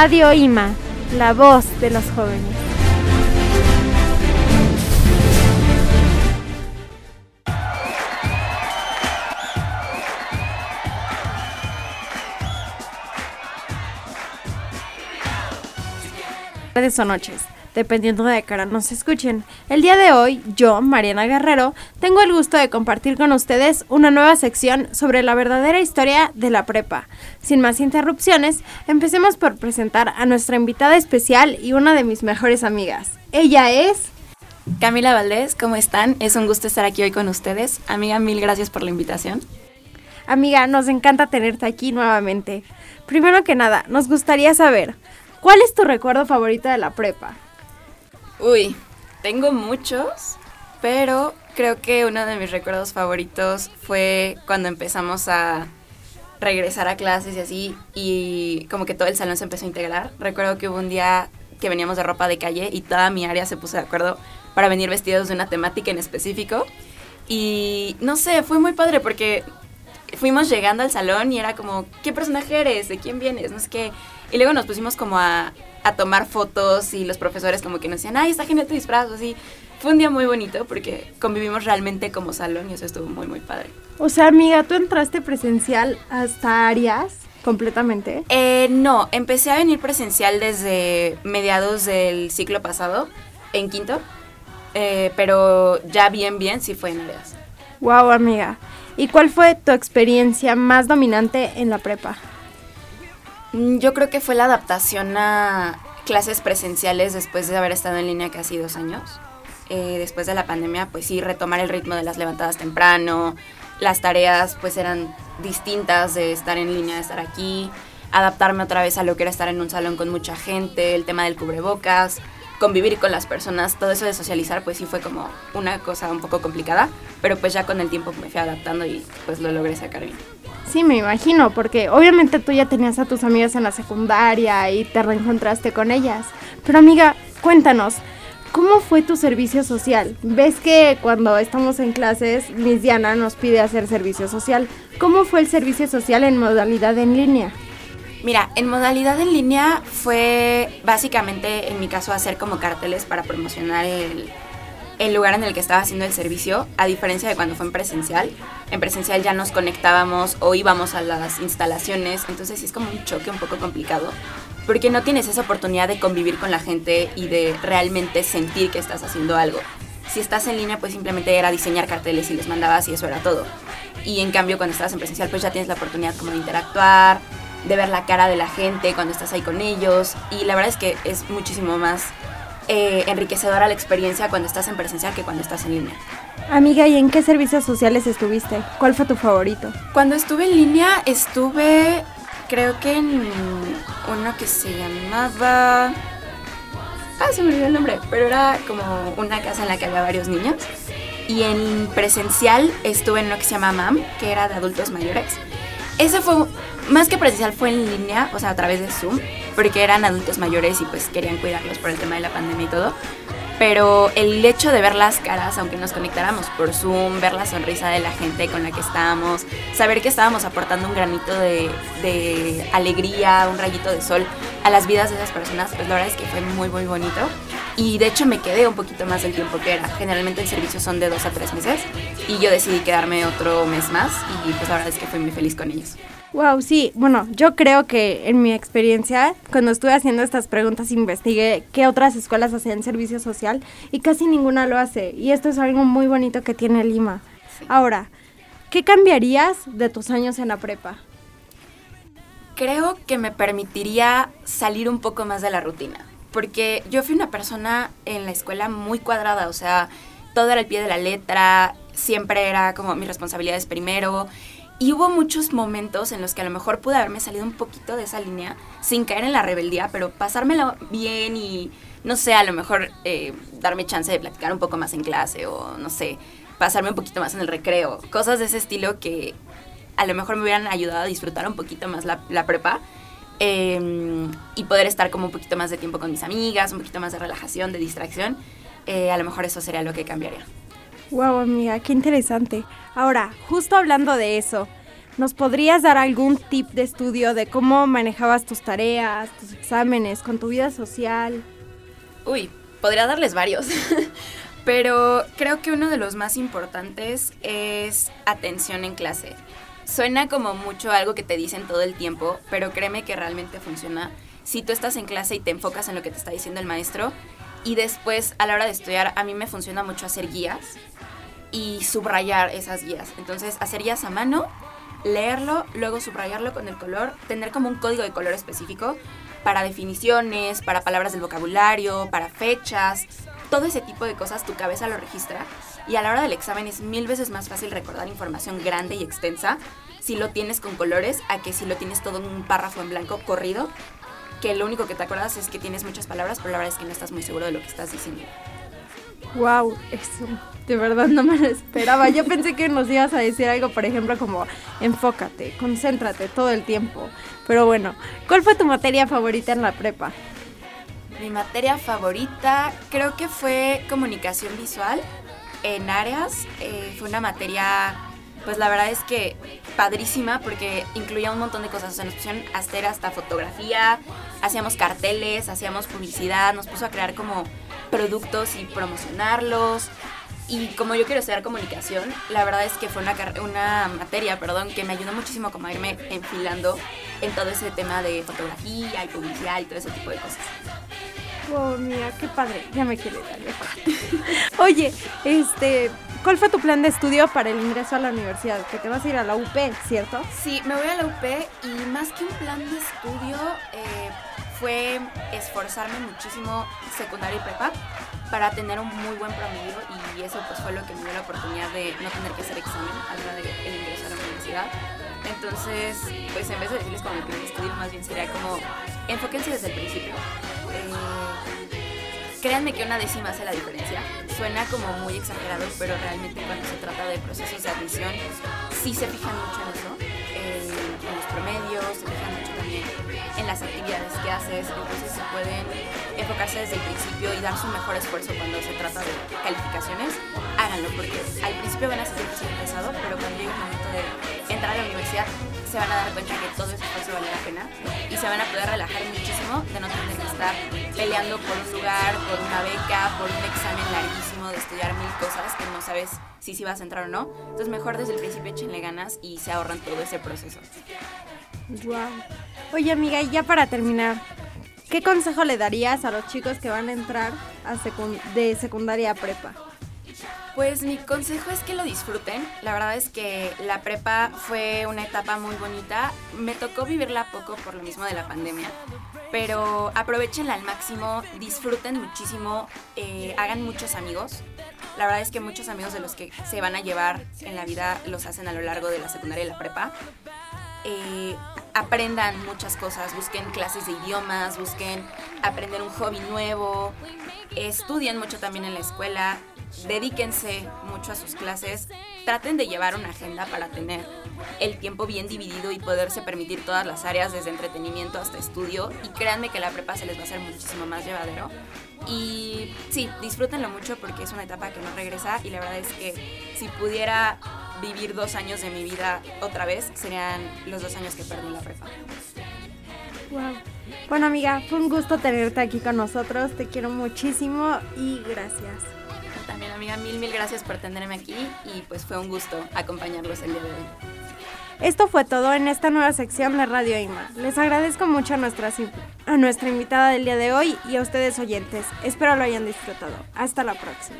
Radio IMA, la voz de los jóvenes. Tardes o noches, dependiendo de cara nos escuchen. El día de hoy, yo, Mariana Guerrero, tengo el gusto de compartir con ustedes una nueva sección sobre la verdadera historia de la prepa. Sin más interrupciones, empecemos por presentar a nuestra invitada especial y una de mis mejores amigas. Ella es... Camila Valdés, ¿cómo están? Es un gusto estar aquí hoy con ustedes. Amiga, mil gracias por la invitación. Amiga, nos encanta tenerte aquí nuevamente. Primero que nada, nos gustaría saber, ¿cuál es tu recuerdo favorito de la prepa? Uy, tengo muchos, pero creo que uno de mis recuerdos favoritos fue cuando empezamos a regresar a clases y así, y como que todo el salón se empezó a integrar. Recuerdo que hubo un día que veníamos de ropa de calle y toda mi área se puso de acuerdo para venir vestidos de una temática en específico. Y no sé, fue muy padre porque fuimos llegando al salón y era como, ¿qué personaje eres? ¿De quién vienes? No sé qué. Y luego nos pusimos como a, a tomar fotos y los profesores como que nos decían, ay, está genial tu disfraz, o así. Fue un día muy bonito porque convivimos realmente como salón y eso estuvo muy, muy padre. O sea, amiga, ¿tú entraste presencial hasta Arias completamente? Eh, no, empecé a venir presencial desde mediados del ciclo pasado, en quinto, eh, pero ya bien, bien sí fue en áreas. Wow, amiga. ¿Y cuál fue tu experiencia más dominante en la prepa? Mm, Yo creo que fue la adaptación a clases presenciales después de haber estado en línea casi dos años. Eh, después de la pandemia, pues sí, retomar el ritmo de las levantadas temprano, las tareas pues eran distintas de estar en línea, de estar aquí, adaptarme otra vez a lo que era estar en un salón con mucha gente, el tema del cubrebocas, convivir con las personas, todo eso de socializar pues sí fue como una cosa un poco complicada, pero pues ya con el tiempo me fui adaptando y pues lo logré sacar bien. Sí, me imagino, porque obviamente tú ya tenías a tus amigas en la secundaria y te reencontraste con ellas. Pero amiga, cuéntanos, ¿cómo fue tu servicio social? Ves que cuando estamos en clases, Miss Diana nos pide hacer servicio social. ¿Cómo fue el servicio social en modalidad en línea? Mira, en modalidad en línea fue básicamente, en mi caso, hacer como carteles para promocionar el, el lugar en el que estaba haciendo el servicio, a diferencia de cuando fue en presencial. En presencial ya nos conectábamos o íbamos a las instalaciones, entonces sí es como un choque un poco complicado, porque no tienes esa oportunidad de convivir con la gente y de realmente sentir que estás haciendo algo. Si estás en línea, pues simplemente era diseñar carteles y les mandabas y eso era todo. Y en cambio, cuando estás en presencial, pues ya tienes la oportunidad como de interactuar, de ver la cara de la gente cuando estás ahí con ellos. Y la verdad es que es muchísimo más eh, enriquecedora la experiencia cuando estás en presencial que cuando estás en línea. Amiga, ¿y en qué servicios sociales estuviste? ¿Cuál fue tu favorito? Cuando estuve en línea, estuve creo que en uno que se llamaba... Ah, se me olvidó el nombre, pero era como una casa en la que había varios niños. Y en presencial estuve en uno que se llama MAM, que era de adultos mayores. Ese fue, más que presencial, fue en línea, o sea, a través de Zoom, porque eran adultos mayores y pues querían cuidarlos por el tema de la pandemia y todo. Pero el hecho de ver las caras, aunque nos conectáramos por Zoom, ver la sonrisa de la gente con la que estábamos, saber que estábamos aportando un granito de, de alegría, un rayito de sol a las vidas de esas personas, pues la verdad es que fue muy, muy bonito. Y de hecho me quedé un poquito más del tiempo que era. Generalmente el servicio son de dos a tres meses y yo decidí quedarme otro mes más y pues la verdad es que fui muy feliz con ellos. Wow, sí, bueno, yo creo que en mi experiencia, cuando estuve haciendo estas preguntas, investigué qué otras escuelas hacían servicio social y casi ninguna lo hace. Y esto es algo muy bonito que tiene Lima. Ahora, ¿qué cambiarías de tus años en la prepa? Creo que me permitiría salir un poco más de la rutina, porque yo fui una persona en la escuela muy cuadrada, o sea, todo era al pie de la letra, siempre era como mis responsabilidades primero. Y hubo muchos momentos en los que a lo mejor pude haberme salido un poquito de esa línea sin caer en la rebeldía, pero pasármelo bien y, no sé, a lo mejor eh, darme chance de platicar un poco más en clase o, no sé, pasarme un poquito más en el recreo. Cosas de ese estilo que a lo mejor me hubieran ayudado a disfrutar un poquito más la, la prepa. Eh, y poder estar como un poquito más de tiempo con mis amigas, un poquito más de relajación, de distracción. Eh, a lo mejor eso sería lo que cambiaría. Wow, amiga, qué interesante. Ahora, justo hablando de eso, ¿nos podrías dar algún tip de estudio de cómo manejabas tus tareas, tus exámenes, con tu vida social? Uy, podría darles varios. Pero creo que uno de los más importantes es atención en clase. Suena como mucho algo que te dicen todo el tiempo, pero créeme que realmente funciona si tú estás en clase y te enfocas en lo que te está diciendo el maestro. Y después, a la hora de estudiar, a mí me funciona mucho hacer guías y subrayar esas guías. Entonces, hacer guías a mano, leerlo, luego subrayarlo con el color, tener como un código de color específico para definiciones, para palabras del vocabulario, para fechas, todo ese tipo de cosas tu cabeza lo registra y a la hora del examen es mil veces más fácil recordar información grande y extensa si lo tienes con colores a que si lo tienes todo en un párrafo en blanco corrido, que lo único que te acuerdas es que tienes muchas palabras, pero la verdad es que no estás muy seguro de lo que estás diciendo. Wow, eso de verdad no me lo esperaba. Yo pensé que nos ibas a decir algo, por ejemplo, como enfócate, concéntrate todo el tiempo. Pero bueno, ¿cuál fue tu materia favorita en la prepa? Mi materia favorita creo que fue comunicación visual en áreas. Eh, fue una materia, pues la verdad es que padrísima porque incluía un montón de cosas. O sea, nos pusieron a hacer hasta fotografía, hacíamos carteles, hacíamos publicidad, nos puso a crear como productos y promocionarlos. Y como yo quiero estudiar comunicación, la verdad es que fue una, una materia perdón, que me ayudó muchísimo como a irme enfilando en todo ese tema de fotografía y publicidad y todo ese tipo de cosas. Oh, mira, qué padre. Ya me quiero ir Oye, este, ¿cuál fue tu plan de estudio para el ingreso a la universidad? Que te vas a ir a la UP, ¿cierto? Sí, me voy a la UP y más que un plan de estudio, eh, fue esforzarme muchísimo secundaria y prepa para tener un muy buen promedio y eso pues fue lo que me dio la oportunidad de no tener que hacer examen a la hora del ingreso a la universidad. Entonces, pues en vez de decirles como el plan de estudio, más bien sería como enfóquense desde el principio. Eh, créanme que una décima hace la diferencia. Suena como muy exagerado, pero realmente cuando se trata de procesos de admisión, sí se fijan mucho en eso, en los promedios, se fijan mucho también en las actividades que haces, entonces se pueden enfocarse desde el principio y dar su mejor esfuerzo cuando se trata de calificaciones, háganlo, porque al principio van a sentir que es pesado, pero cuando entrar a la universidad, se van a dar cuenta que todo ese esfuerzo vale la pena y se van a poder relajar muchísimo de no tener que estar peleando por un lugar, por una beca, por un examen larguísimo, de estudiar mil cosas que no sabes si si vas a entrar o no. Entonces mejor desde el principio échenle ganas y se ahorran todo ese proceso. Wow. Oye amiga, y ya para terminar, ¿qué consejo le darías a los chicos que van a entrar a de secundaria a prepa? Pues mi consejo es que lo disfruten. La verdad es que la prepa fue una etapa muy bonita. Me tocó vivirla poco por lo mismo de la pandemia. Pero aprovechenla al máximo, disfruten muchísimo, eh, hagan muchos amigos. La verdad es que muchos amigos de los que se van a llevar en la vida los hacen a lo largo de la secundaria y la prepa. Eh, aprendan muchas cosas, busquen clases de idiomas, busquen aprender un hobby nuevo, estudien mucho también en la escuela, dedíquense mucho a sus clases, traten de llevar una agenda para tener el tiempo bien dividido y poderse permitir todas las áreas, desde entretenimiento hasta estudio, y créanme que la prepa se les va a hacer muchísimo más llevadero. Y sí, disfrútenlo mucho porque es una etapa que no regresa y la verdad es que si pudiera vivir dos años de mi vida otra vez, serían los dos años que perdí la prepa. Wow. Bueno amiga, fue un gusto tenerte aquí con nosotros, te quiero muchísimo y gracias. Amiga, mil, mil gracias por tenerme aquí y pues fue un gusto acompañarlos el día de hoy. Esto fue todo en esta nueva sección de Radio IMA. Les agradezco mucho a nuestra invitada del día de hoy y a ustedes oyentes. Espero lo hayan disfrutado. Hasta la próxima.